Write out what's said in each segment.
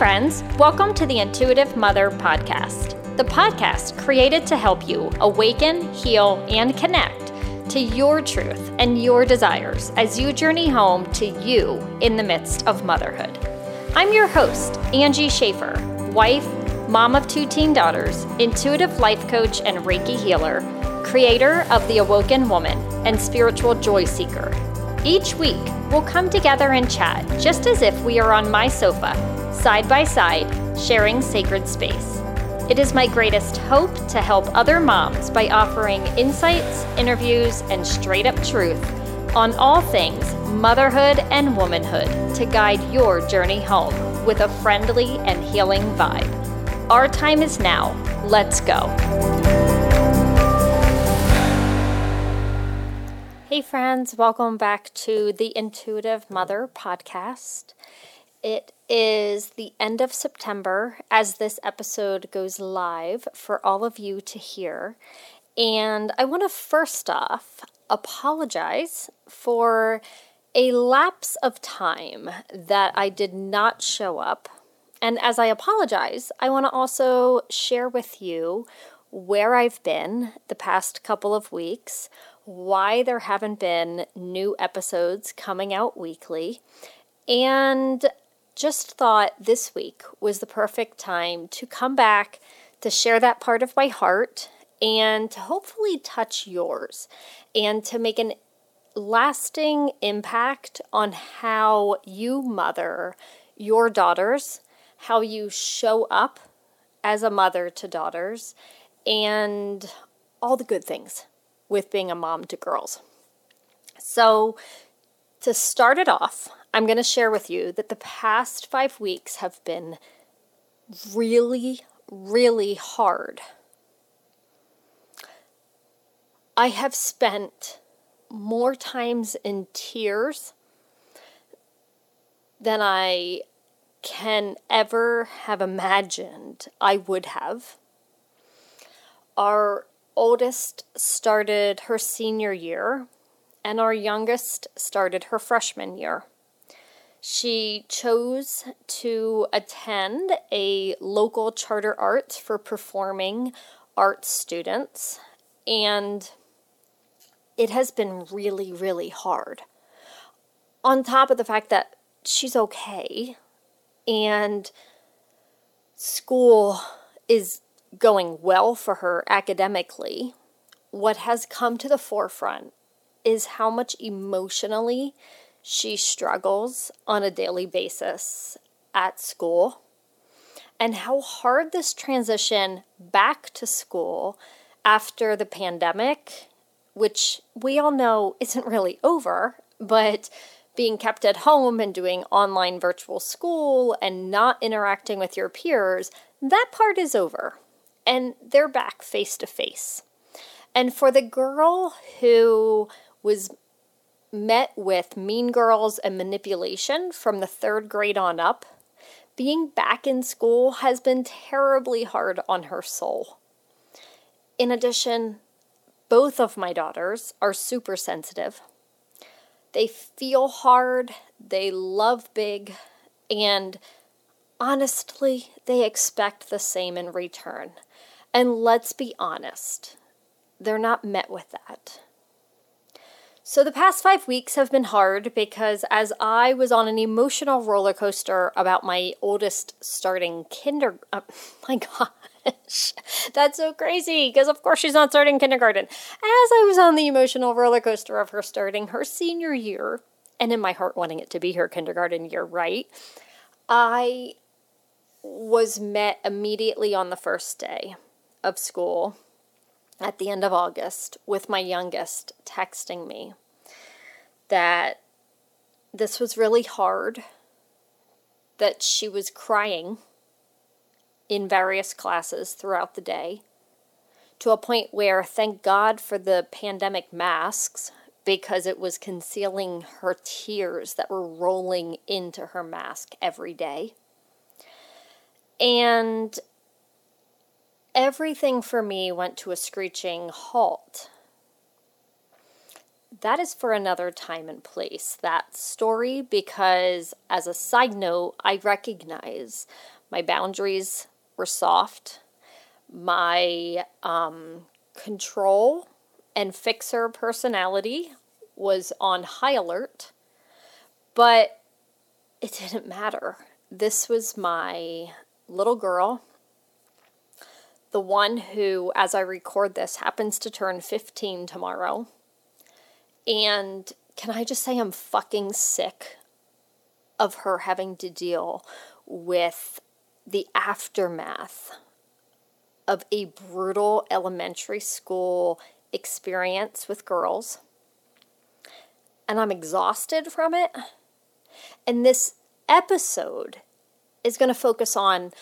friends. Welcome to the Intuitive Mother Podcast, the podcast created to help you awaken, heal, and connect to your truth and your desires as you journey home to you in the midst of motherhood. I'm your host, Angie Schaffer, wife, mom of two teen daughters, intuitive life coach and Reiki healer, creator of The Awoken Woman, and spiritual joy seeker. Each week, we'll come together and chat just as if we are on my sofa side by side, sharing sacred space. It is my greatest hope to help other moms by offering insights, interviews, and straight up truth on all things motherhood and womanhood to guide your journey home with a friendly and healing vibe. Our time is now. Let's go. Hey, friends, welcome back to the Intuitive Mother podcast. It is the end of September as this episode goes live for all of you to hear. And I want to first off apologize for a lapse of time that I did not show up. And as I apologize, I want to also share with you where I've been the past couple of weeks, why there haven't been new episodes coming out weekly, and just thought this week was the perfect time to come back to share that part of my heart and to hopefully touch yours and to make an lasting impact on how you mother your daughters, how you show up as a mother to daughters, and all the good things with being a mom to girls. So, to start it off, I'm going to share with you that the past five weeks have been really, really hard. I have spent more times in tears than I can ever have imagined I would have. Our oldest started her senior year, and our youngest started her freshman year. She chose to attend a local charter arts for performing arts students, and it has been really, really hard. On top of the fact that she's okay and school is going well for her academically, what has come to the forefront is how much emotionally she struggles on a daily basis at school and how hard this transition back to school after the pandemic, which we all know isn't really over, but being kept at home and doing online virtual school and not interacting with your peers, that part is over. And they're back face to face. And for the girl who was met with mean girls and manipulation from the third grade on up, being back in school has been terribly hard on her soul. In addition, both of my daughters are super sensitive. They feel hard, they love big, and honestly, they expect the same in return. And let's be honest, they're not met with that. So, the past five weeks have been hard because as I was on an emotional roller coaster about my oldest starting kinder, uh, my gosh, that's so crazy because of course she's not starting kindergarten. As I was on the emotional roller coaster of her starting her senior year, and in my heart wanting it to be her kindergarten year, right? I was met immediately on the first day of school at the end of August with my youngest texting me that this was really hard, that she was crying in various classes throughout the day, to a point where, thank God for the pandemic masks, because it was concealing her tears that were rolling into her mask every day. And everything for me went to a screeching halt. that is for another time and place, that story, because as a side note, I recognize my boundaries were soft, my um, control and fixer personality was on high alert, but it didn't matter. This was my little girl, the one who, as I record this, happens to turn 15 tomorrow. And can I just say I'm fucking sick of her having to deal with the aftermath of a brutal elementary school experience with girls. And I'm exhausted from it. And this episode is going to focus on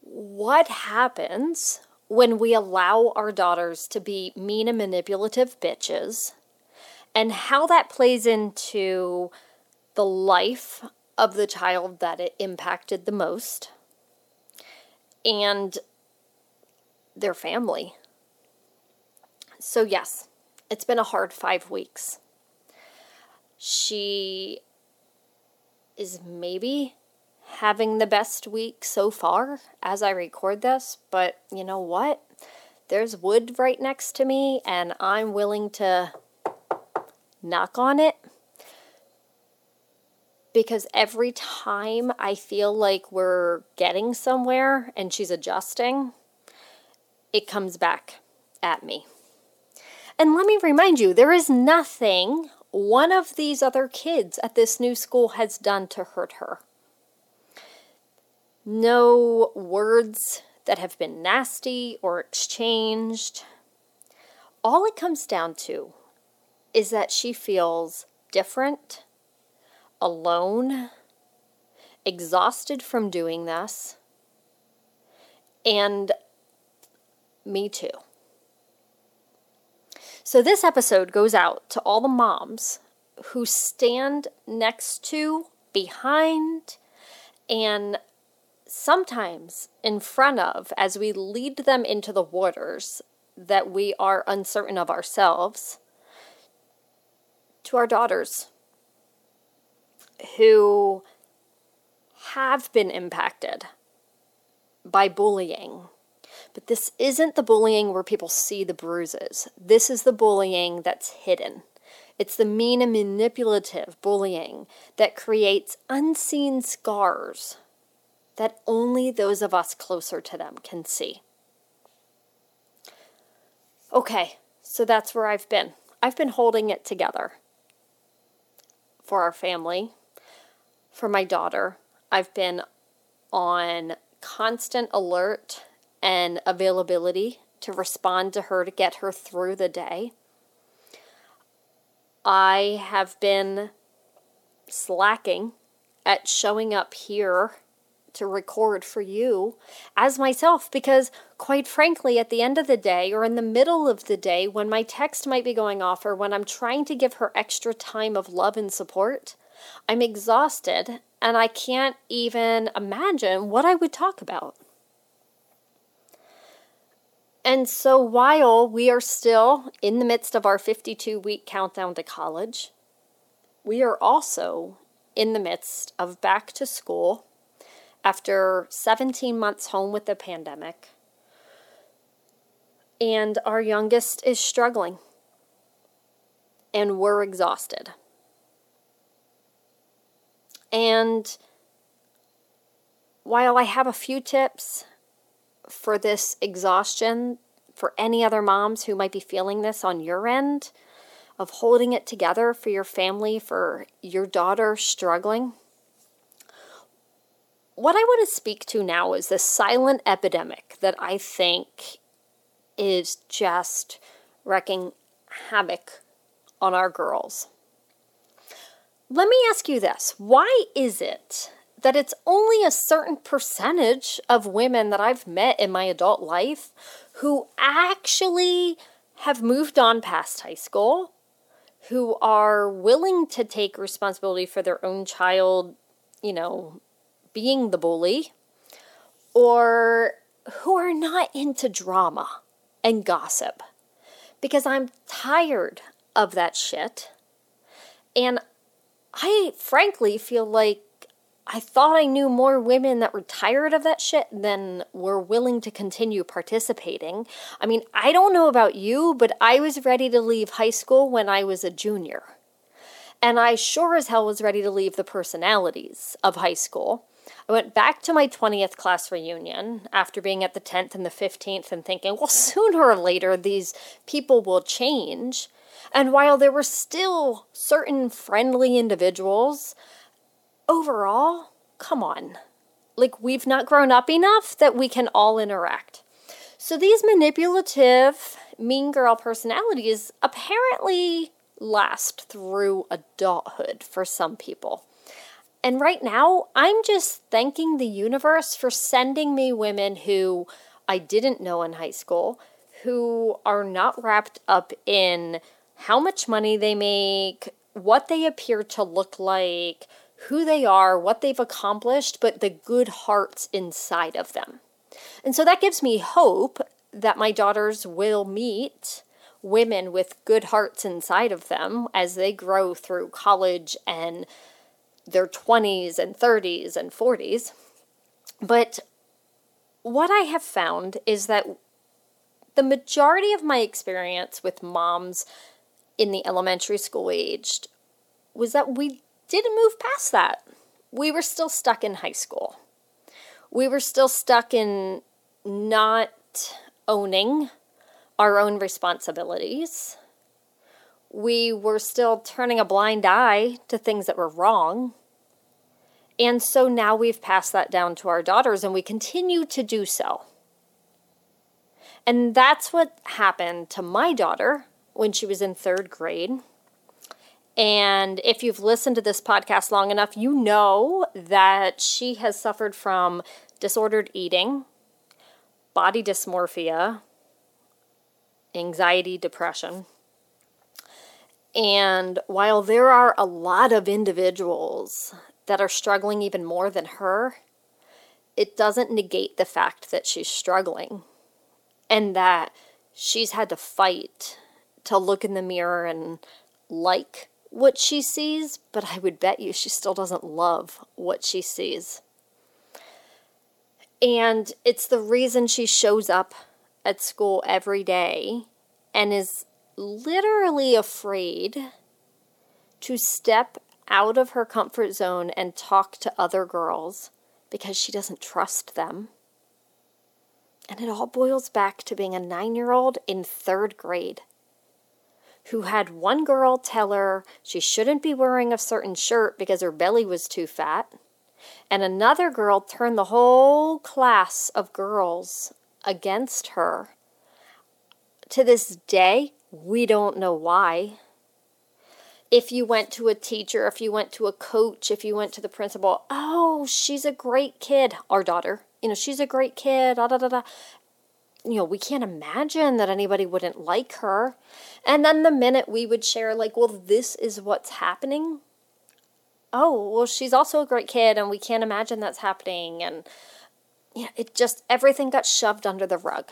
what happens when we allow our daughters to be mean and manipulative bitches and how that plays into the life of the child that it impacted the most and their family. So, yes, it's been a hard five weeks. She is maybe having the best week so far as I record this, but you know what? There's wood right next to me, and I'm willing to knock on it because every time I feel like we're getting somewhere and she's adjusting, it comes back at me. And let me remind you, there is nothing one of these other kids at this new school has done to hurt her. No words that have been nasty or exchanged. All it comes down to is that she feels different, alone, exhausted from doing this, and me too. So, this episode goes out to all the moms who stand next to, behind, and sometimes in front of as we lead them into the waters that we are uncertain of ourselves to our daughters who have been impacted by bullying. But this isn't the bullying where people see the bruises. This is the bullying that's hidden. It's the mean and manipulative bullying that creates unseen scars that only those of us closer to them can see. Okay, so that's where I've been. I've been holding it together for our family, for my daughter. I've been on constant alert and availability to respond to her to get her through the day. I have been slacking at showing up here to record for you as myself because, quite frankly, at the end of the day or in the middle of the day, when my text might be going off or when I'm trying to give her extra time of love and support, I'm exhausted and I can't even imagine what I would talk about. And so, while we are still in the midst of our 52 week countdown to college, we are also in the midst of back to school after 17 months home with the pandemic. And our youngest is struggling. And we're exhausted. And while I have a few tips for this exhaustion for any other moms who might be feeling this on your end of holding it together for your family, for your daughter struggling, what I want to speak to now is the silent epidemic that I think is just wreaking havoc on our girls. Let me ask you this why is it that it's only a certain percentage of women that I've met in my adult life who actually have moved on past high school, who are willing to take responsibility for their own child, you know, being the bully, or who are not into drama and gossip. Because I'm tired of that shit. And I frankly feel like I thought I knew more women that were tired of that shit than were willing to continue participating. I mean, I don't know about you, but I was ready to leave high school when I was a junior. And I sure as hell was ready to leave the personalities of high school. I went back to my 20th class reunion after being at the 10th and the 15th and thinking, well, sooner or later these people will change. And while there were still certain friendly individuals, overall, come on. Like, we've not grown up enough that we can all interact. So, these manipulative, mean girl personalities apparently last through adulthood for some people. And right now, I'm just thanking the universe for sending me women who I didn't know in high school, who are not wrapped up in how much money they make, what they appear to look like, who they are, what they've accomplished, but the good hearts inside of them. And so that gives me hope that my daughters will meet women with good hearts inside of them as they grow through college and their 20s and 30s and 40s. But what I have found is that the majority of my experience with moms in the elementary school aged was that we didn't move past that. We were still stuck in high school. We were still stuck in not owning our own responsibilities. We were still turning a blind eye to things that were wrong. And so now we've passed that down to our daughters and we continue to do so. And that's what happened to my daughter when she was in third grade. And if you've listened to this podcast long enough, you know that she has suffered from disordered eating, body dysmorphia, anxiety, depression. And while there are a lot of individuals that are struggling even more than her, it doesn't negate the fact that she's struggling and that she's had to fight to look in the mirror and like what she sees, but I would bet you she still doesn't love what she sees. And it's the reason she shows up at school every day and is literally afraid to step out of her comfort zone and talk to other girls because she doesn't trust them. And it all boils back to being a nine year old in third grade who had one girl tell her she shouldn't be wearing a certain shirt because her belly was too fat, and another girl turned the whole class of girls against her. To this day, we don't know why. If you went to a teacher, if you went to a coach, if you went to the principal, oh, she's a great kid, our daughter, you know, she's a great kid, da da da da you know, we can't imagine that anybody wouldn't like her. And then the minute we would share, like, well, this is what's happening. Oh, well, she's also a great kid, and we can't imagine that's happening. And, yeah, it just, everything got shoved under the rug.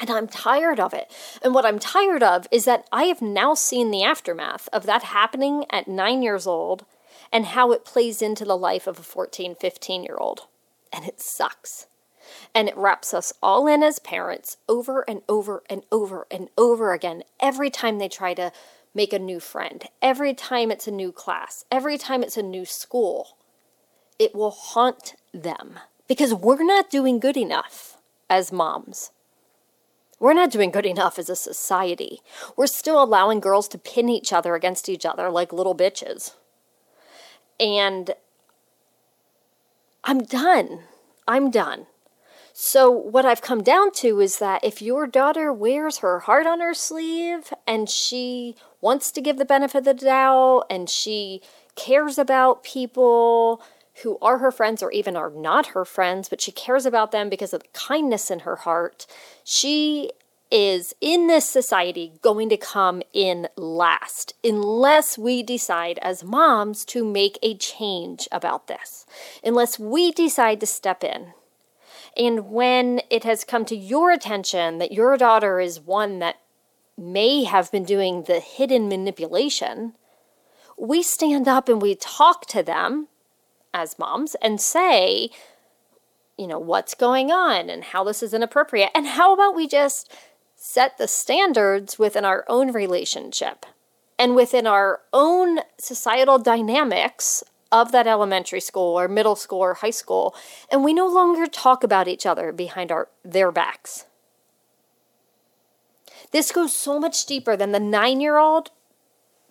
And I'm tired of it. And what I'm tired of is that I have now seen the aftermath of that happening at nine years old and how it plays into the life of a 14, 15 year old. And it sucks. And it wraps us all in as parents over and over and over and over again every time they try to make a new friend, every time it's a new class, every time it's a new school. It will haunt them because we're not doing good enough as moms. We're not doing good enough as a society. We're still allowing girls to pin each other against each other like little bitches. And I'm done. I'm done. So, what I've come down to is that if your daughter wears her heart on her sleeve and she wants to give the benefit of the doubt and she cares about people who are her friends or even are not her friends, but she cares about them because of the kindness in her heart, she is in this society going to come in last unless we decide as moms to make a change about this. Unless we decide to step in and when it has come to your attention that your daughter is one that may have been doing the hidden manipulation, we stand up and we talk to them as moms and say, you know, what's going on and how this is inappropriate. And how about we just set the standards within our own relationship and within our own societal dynamics of that elementary school or middle school or high school and we no longer talk about each other behind our their backs this goes so much deeper than the 9-year-old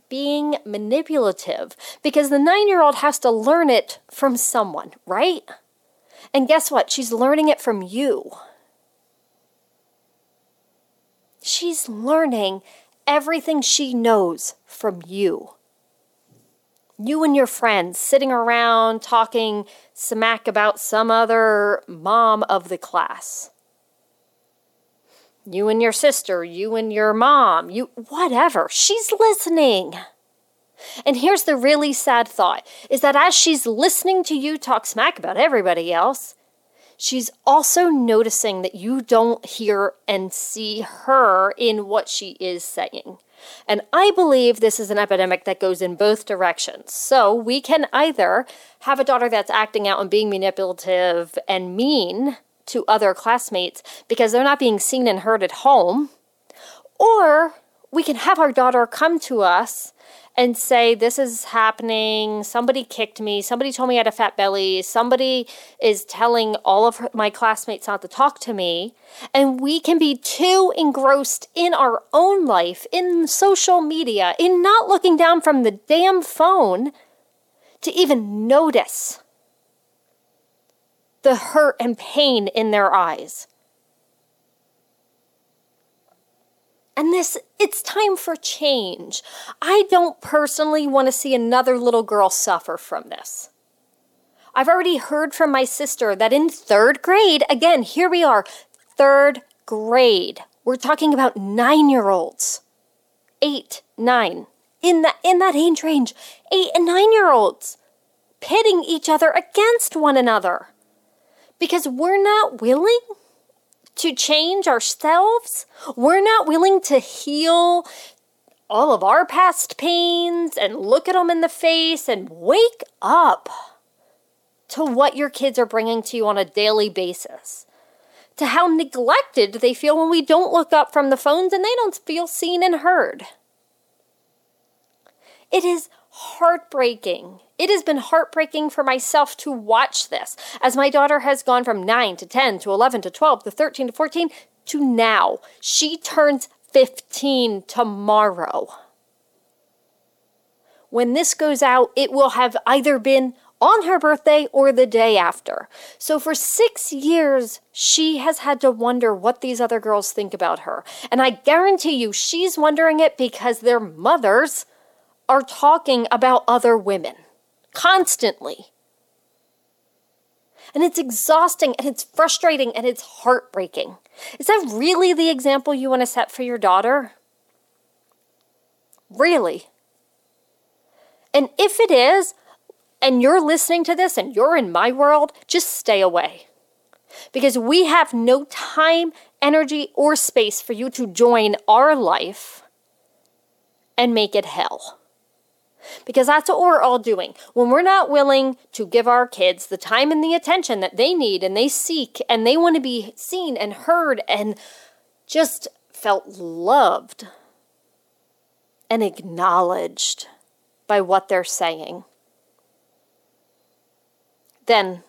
being manipulative because the 9-year-old has to learn it from someone right and guess what she's learning it from you she's learning everything she knows from you. You and your friends sitting around talking smack about some other mom of the class. You and your sister, you and your mom, you whatever. She's listening. And here's the really sad thought is that as she's listening to you talk smack about everybody else, she's also noticing that you don't hear and see her in what she is saying. And I believe this is an epidemic that goes in both directions. So we can either have a daughter that's acting out and being manipulative and mean to other classmates because they're not being seen and heard at home, or we can have our daughter come to us and say, This is happening. Somebody kicked me. Somebody told me I had a fat belly. Somebody is telling all of my classmates not to talk to me. And we can be too engrossed in our own life, in social media, in not looking down from the damn phone to even notice the hurt and pain in their eyes. And this, it's time for change. I don't personally want to see another little girl suffer from this. I've already heard from my sister that in third grade, again, here we are, third grade, we're talking about nine year olds, eight, nine, in that, in that age range, eight and nine year olds pitting each other against one another because we're not willing to change ourselves. We're not willing to heal all of our past pains and look at them in the face and wake up to what your kids are bringing to you on a daily basis. To how neglected they feel when we don't look up from the phones and they don't feel seen and heard. It is heartbreaking. It has been heartbreaking for myself to watch this as my daughter has gone from 9 to 10 to 11 to 12 to 13 to 14 to now. She turns 15 tomorrow. When this goes out, it will have either been on her birthday or the day after. So for six years, she has had to wonder what these other girls think about her. And I guarantee you, she's wondering it because their mothers are talking about other women constantly. And it's exhausting and it's frustrating and it's heartbreaking. Is that really the example you want to set for your daughter? Really? And if it is, and you're listening to this and you're in my world, just stay away. Because we have no time, energy, or space for you to join our life and make it hell. Because that's what we're all doing. When we're not willing to give our kids the time and the attention that they need and they seek and they want to be seen and heard and just felt loved and acknowledged by what they're saying, then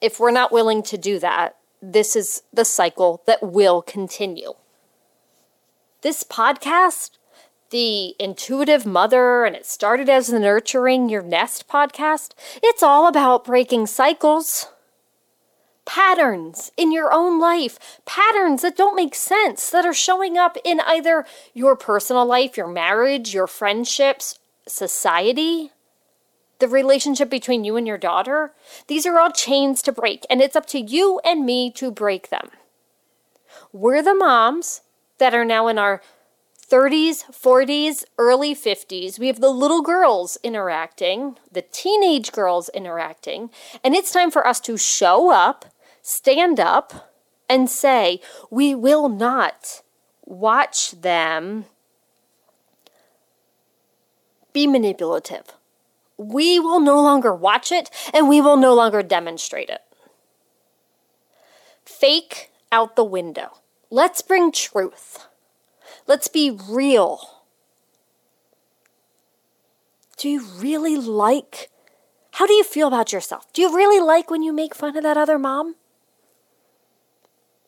if we're not willing to do that, this is the cycle that will continue. This podcast the intuitive mother and it started as the nurturing your nest podcast. It's all about breaking cycles patterns in your own life patterns that don't make sense that are showing up in either your personal life your marriage your friendships society the relationship between you and your daughter. These are all chains to break and it's up to you and me to break them. We're the moms that are now in our 30s, 40s, early 50s, we have the little girls interacting, the teenage girls interacting, and it's time for us to show up, stand up, and say, we will not watch them be manipulative. We will no longer watch it and we will no longer demonstrate it. Fake out the window. Let's bring truth. Let's be real. Do you really like? How do you feel about yourself? Do you really like when you make fun of that other mom?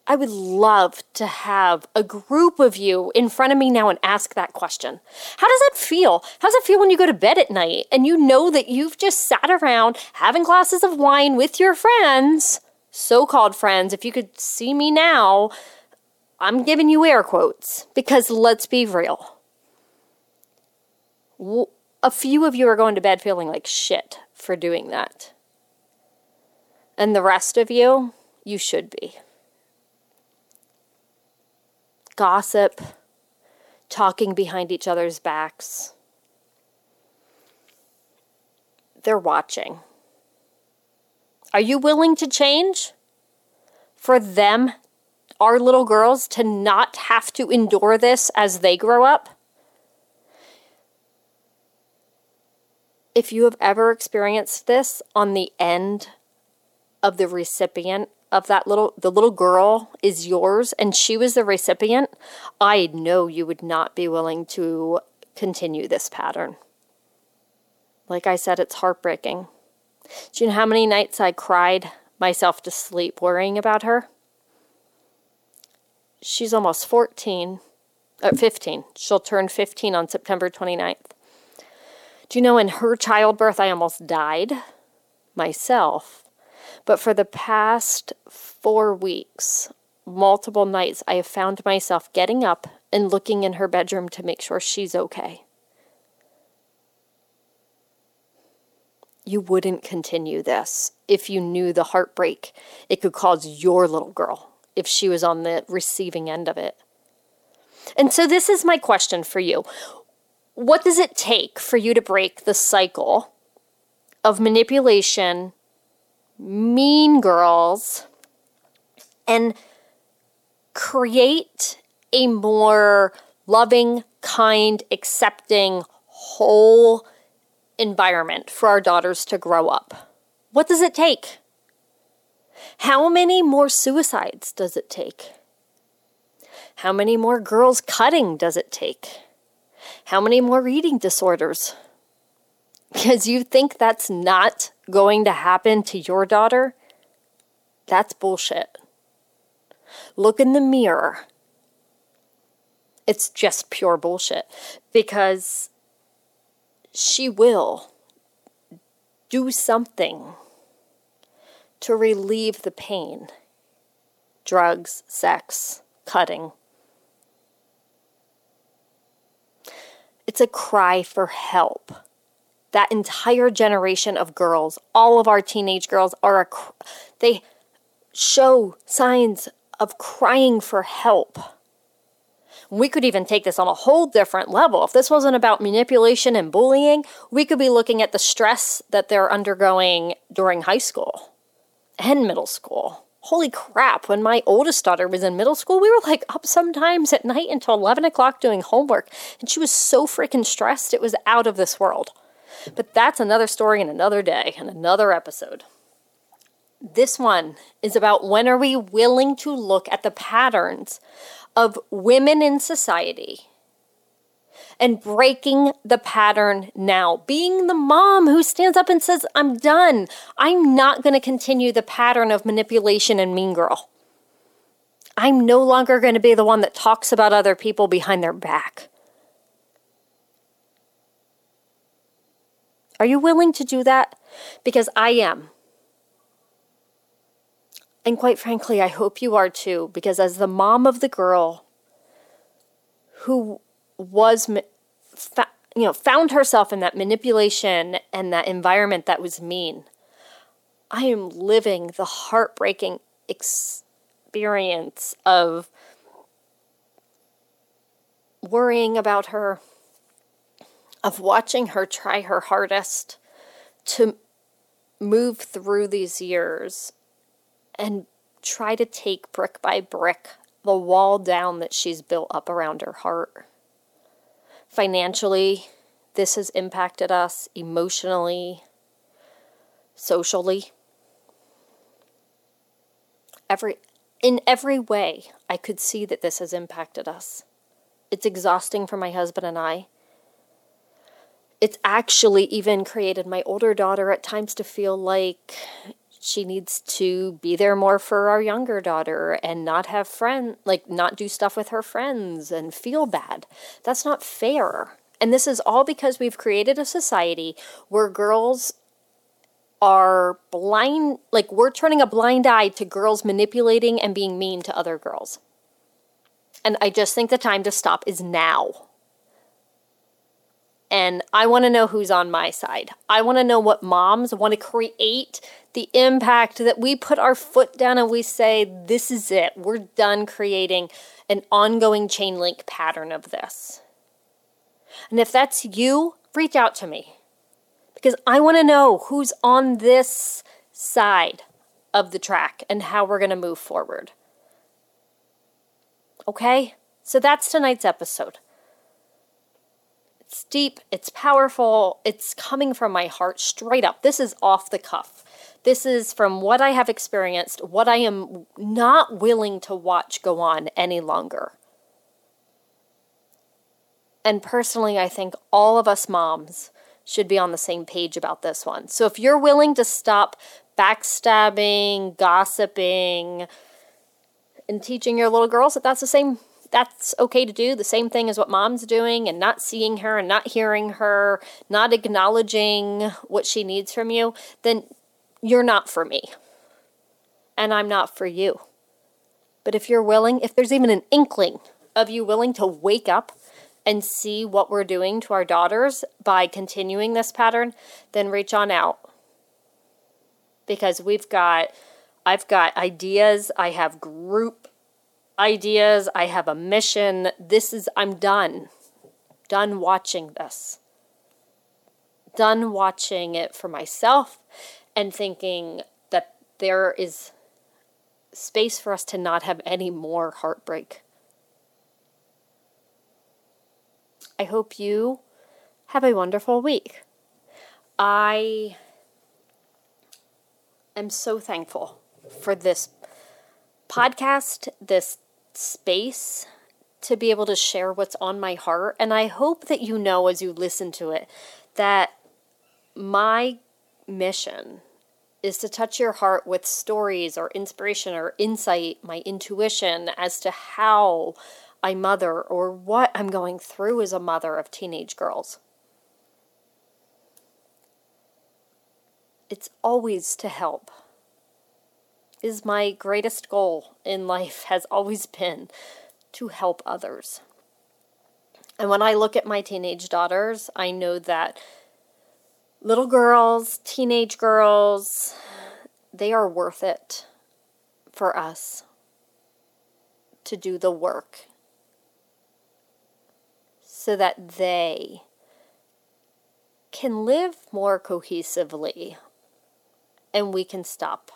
I would love to have a group of you in front of me now and ask that question. How does it feel? How does it feel when you go to bed at night and you know that you've just sat around having glasses of wine with your friends, so called friends? If you could see me now, I'm giving you air quotes because let's be real. A few of you are going to bed feeling like shit for doing that. And the rest of you, you should be gossip, talking behind each other's backs. They're watching. Are you willing to change? For them, our little girls, to not have to endure this as they grow up? If you have ever experienced this on the end of the recipient of that little the little girl is yours and she was the recipient, I know you would not be willing to continue this pattern. Like I said, it's heartbreaking. Do you know how many nights I cried myself to sleep worrying about her? She's almost 14, uh, 15. She'll turn 15 on September 29th. Do you know in her childbirth, I almost died myself but for the past four weeks, multiple nights, I have found myself getting up and looking in her bedroom to make sure she's okay. You wouldn't continue this if you knew the heartbreak it could cause your little girl if she was on the receiving end of it. And so, this is my question for you What does it take for you to break the cycle of manipulation mean girls and create a more loving, kind, accepting, whole environment for our daughters to grow up. What does it take? How many more suicides does it take? How many more girls cutting does it take? How many more eating disorders? Because you think that's not going to happen to your daughter, that's bullshit. Look in the mirror. It's just pure bullshit because she will do something to relieve the pain drugs, sex, cutting. It's a cry for help that entire generation of girls, all of our teenage girls are a, they show signs of crying for help. We could even take this on a whole different level. If this wasn't about manipulation and bullying, we could be looking at the stress that they're undergoing during high school and middle school. Holy crap, when my oldest daughter was in middle school, we were like up sometimes at night until 11 o'clock doing homework, and she was so freaking stressed, it was out of this world. But that's another story in another day and another episode. This one is about when are we willing to look at the patterns of women in society and breaking the pattern now. Being the mom who stands up and says, I'm done. I'm not going to continue the pattern of manipulation and mean girl. I'm no longer going to be the one that talks about other people behind their back. Are you willing to do that? Because I am. And quite frankly, I hope you are too, because as the mom of the girl who was, you know, found herself in that manipulation and that environment that was mean, I am living the heartbreaking experience of worrying about her, of watching her try her hardest to move through these years and try to take brick by brick the wall down that she's built up around her heart. Financially, this has impacted us emotionally, socially. Every in every way, I could see that this has impacted us. It's exhausting for my husband and I. It's actually even created my older daughter at times to feel like she needs to be there more for our younger daughter and not have friends, like not do stuff with her friends and feel bad. That's not fair. And this is all because we've created a society where girls are blind, like we're turning a blind eye to girls manipulating and being mean to other girls. And I just think the time to stop is now. And I want to know who's on my side. I want to know what moms want to create the impact that we put our foot down and we say, this is it. We're done creating an ongoing chain link pattern of this. And if that's you, reach out to me because I want to know who's on this side of the track and how we're going to move forward. Okay? So that's tonight's episode. It's deep, it's powerful, it's coming from my heart straight up. This is off the cuff. This is from what I have experienced, what I am not willing to watch go on any longer. And personally, I think all of us moms should be on the same page about this one. So if you're willing to stop backstabbing, gossiping, and teaching your little girls that that's the same that's okay to do the same thing as what mom's doing and not seeing her and not hearing her, not acknowledging what she needs from you, then you're not for me. And I'm not for you. But if you're willing, if there's even an inkling of you willing to wake up and see what we're doing to our daughters by continuing this pattern, then reach on out. Because we've got, I've got ideas, I have group ideas, I have a mission. This is, I'm done. Done watching this. Done watching it for myself and thinking that there is space for us to not have any more heartbreak. I hope you have a wonderful week. I am so thankful for this podcast, this space to be able to share what's on my heart. And I hope that you know as you listen to it that my mission is to touch your heart with stories or inspiration or insight, my intuition as to how I mother or what I'm going through as a mother of teenage girls. It's always to help. Is my greatest goal in life has always been to help others. And when I look at my teenage daughters, I know that little girls, teenage girls, they are worth it for us to do the work so that they can live more cohesively and we can stop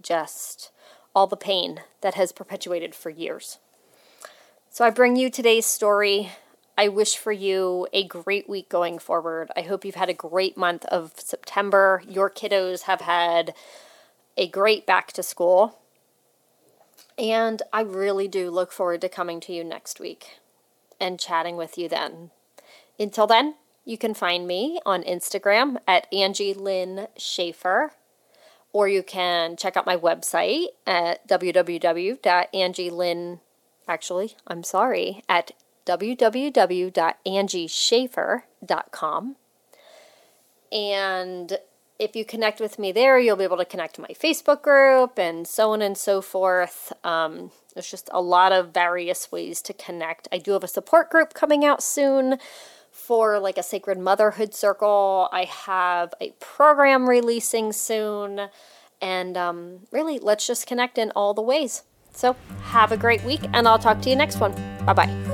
just all the pain that has perpetuated for years. So I bring you today's story. I wish for you a great week going forward. I hope you've had a great month of September. Your kiddos have had a great back to school. And I really do look forward to coming to you next week and chatting with you then. Until then, you can find me on Instagram at Angie Lynn Schaffer, or you can check out my website at www.angielynn. Actually, I'm sorry, at www.angieschaffer.com. And if you connect with me there, you'll be able to connect to my Facebook group and so on and so forth. Um, there's just a lot of various ways to connect. I do have a support group coming out soon for like a sacred motherhood circle. I have a program releasing soon. And um, really, let's just connect in all the ways. So, have a great week, and I'll talk to you next one. Bye bye.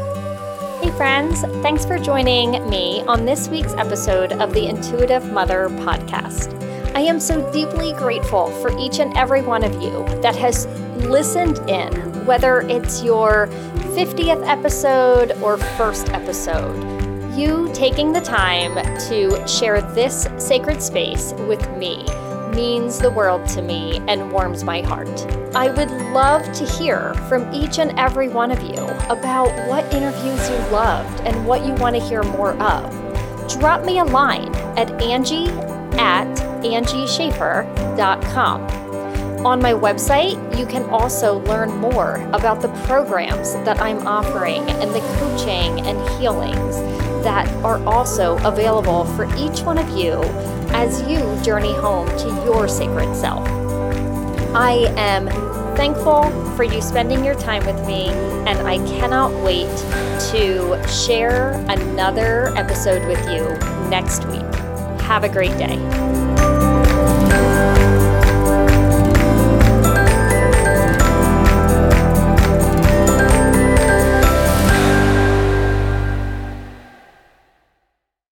Friends, thanks for joining me on this week's episode of the Intuitive Mother podcast. I am so deeply grateful for each and every one of you that has listened in, whether it's your 50th episode or first episode. You taking the time to share this sacred space with me means the world to me and warms my heart. I would love to hear from each and every one of you about what interviews you loved and what you want to hear more of. Drop me a line at Angie at angieschaffer.com. On my website, you can also learn more about the programs that I'm offering and the coaching and healings that are also available for each one of you as you journey home to your sacred self. I am thankful for you spending your time with me, and I cannot wait to share another episode with you next week. Have a great day.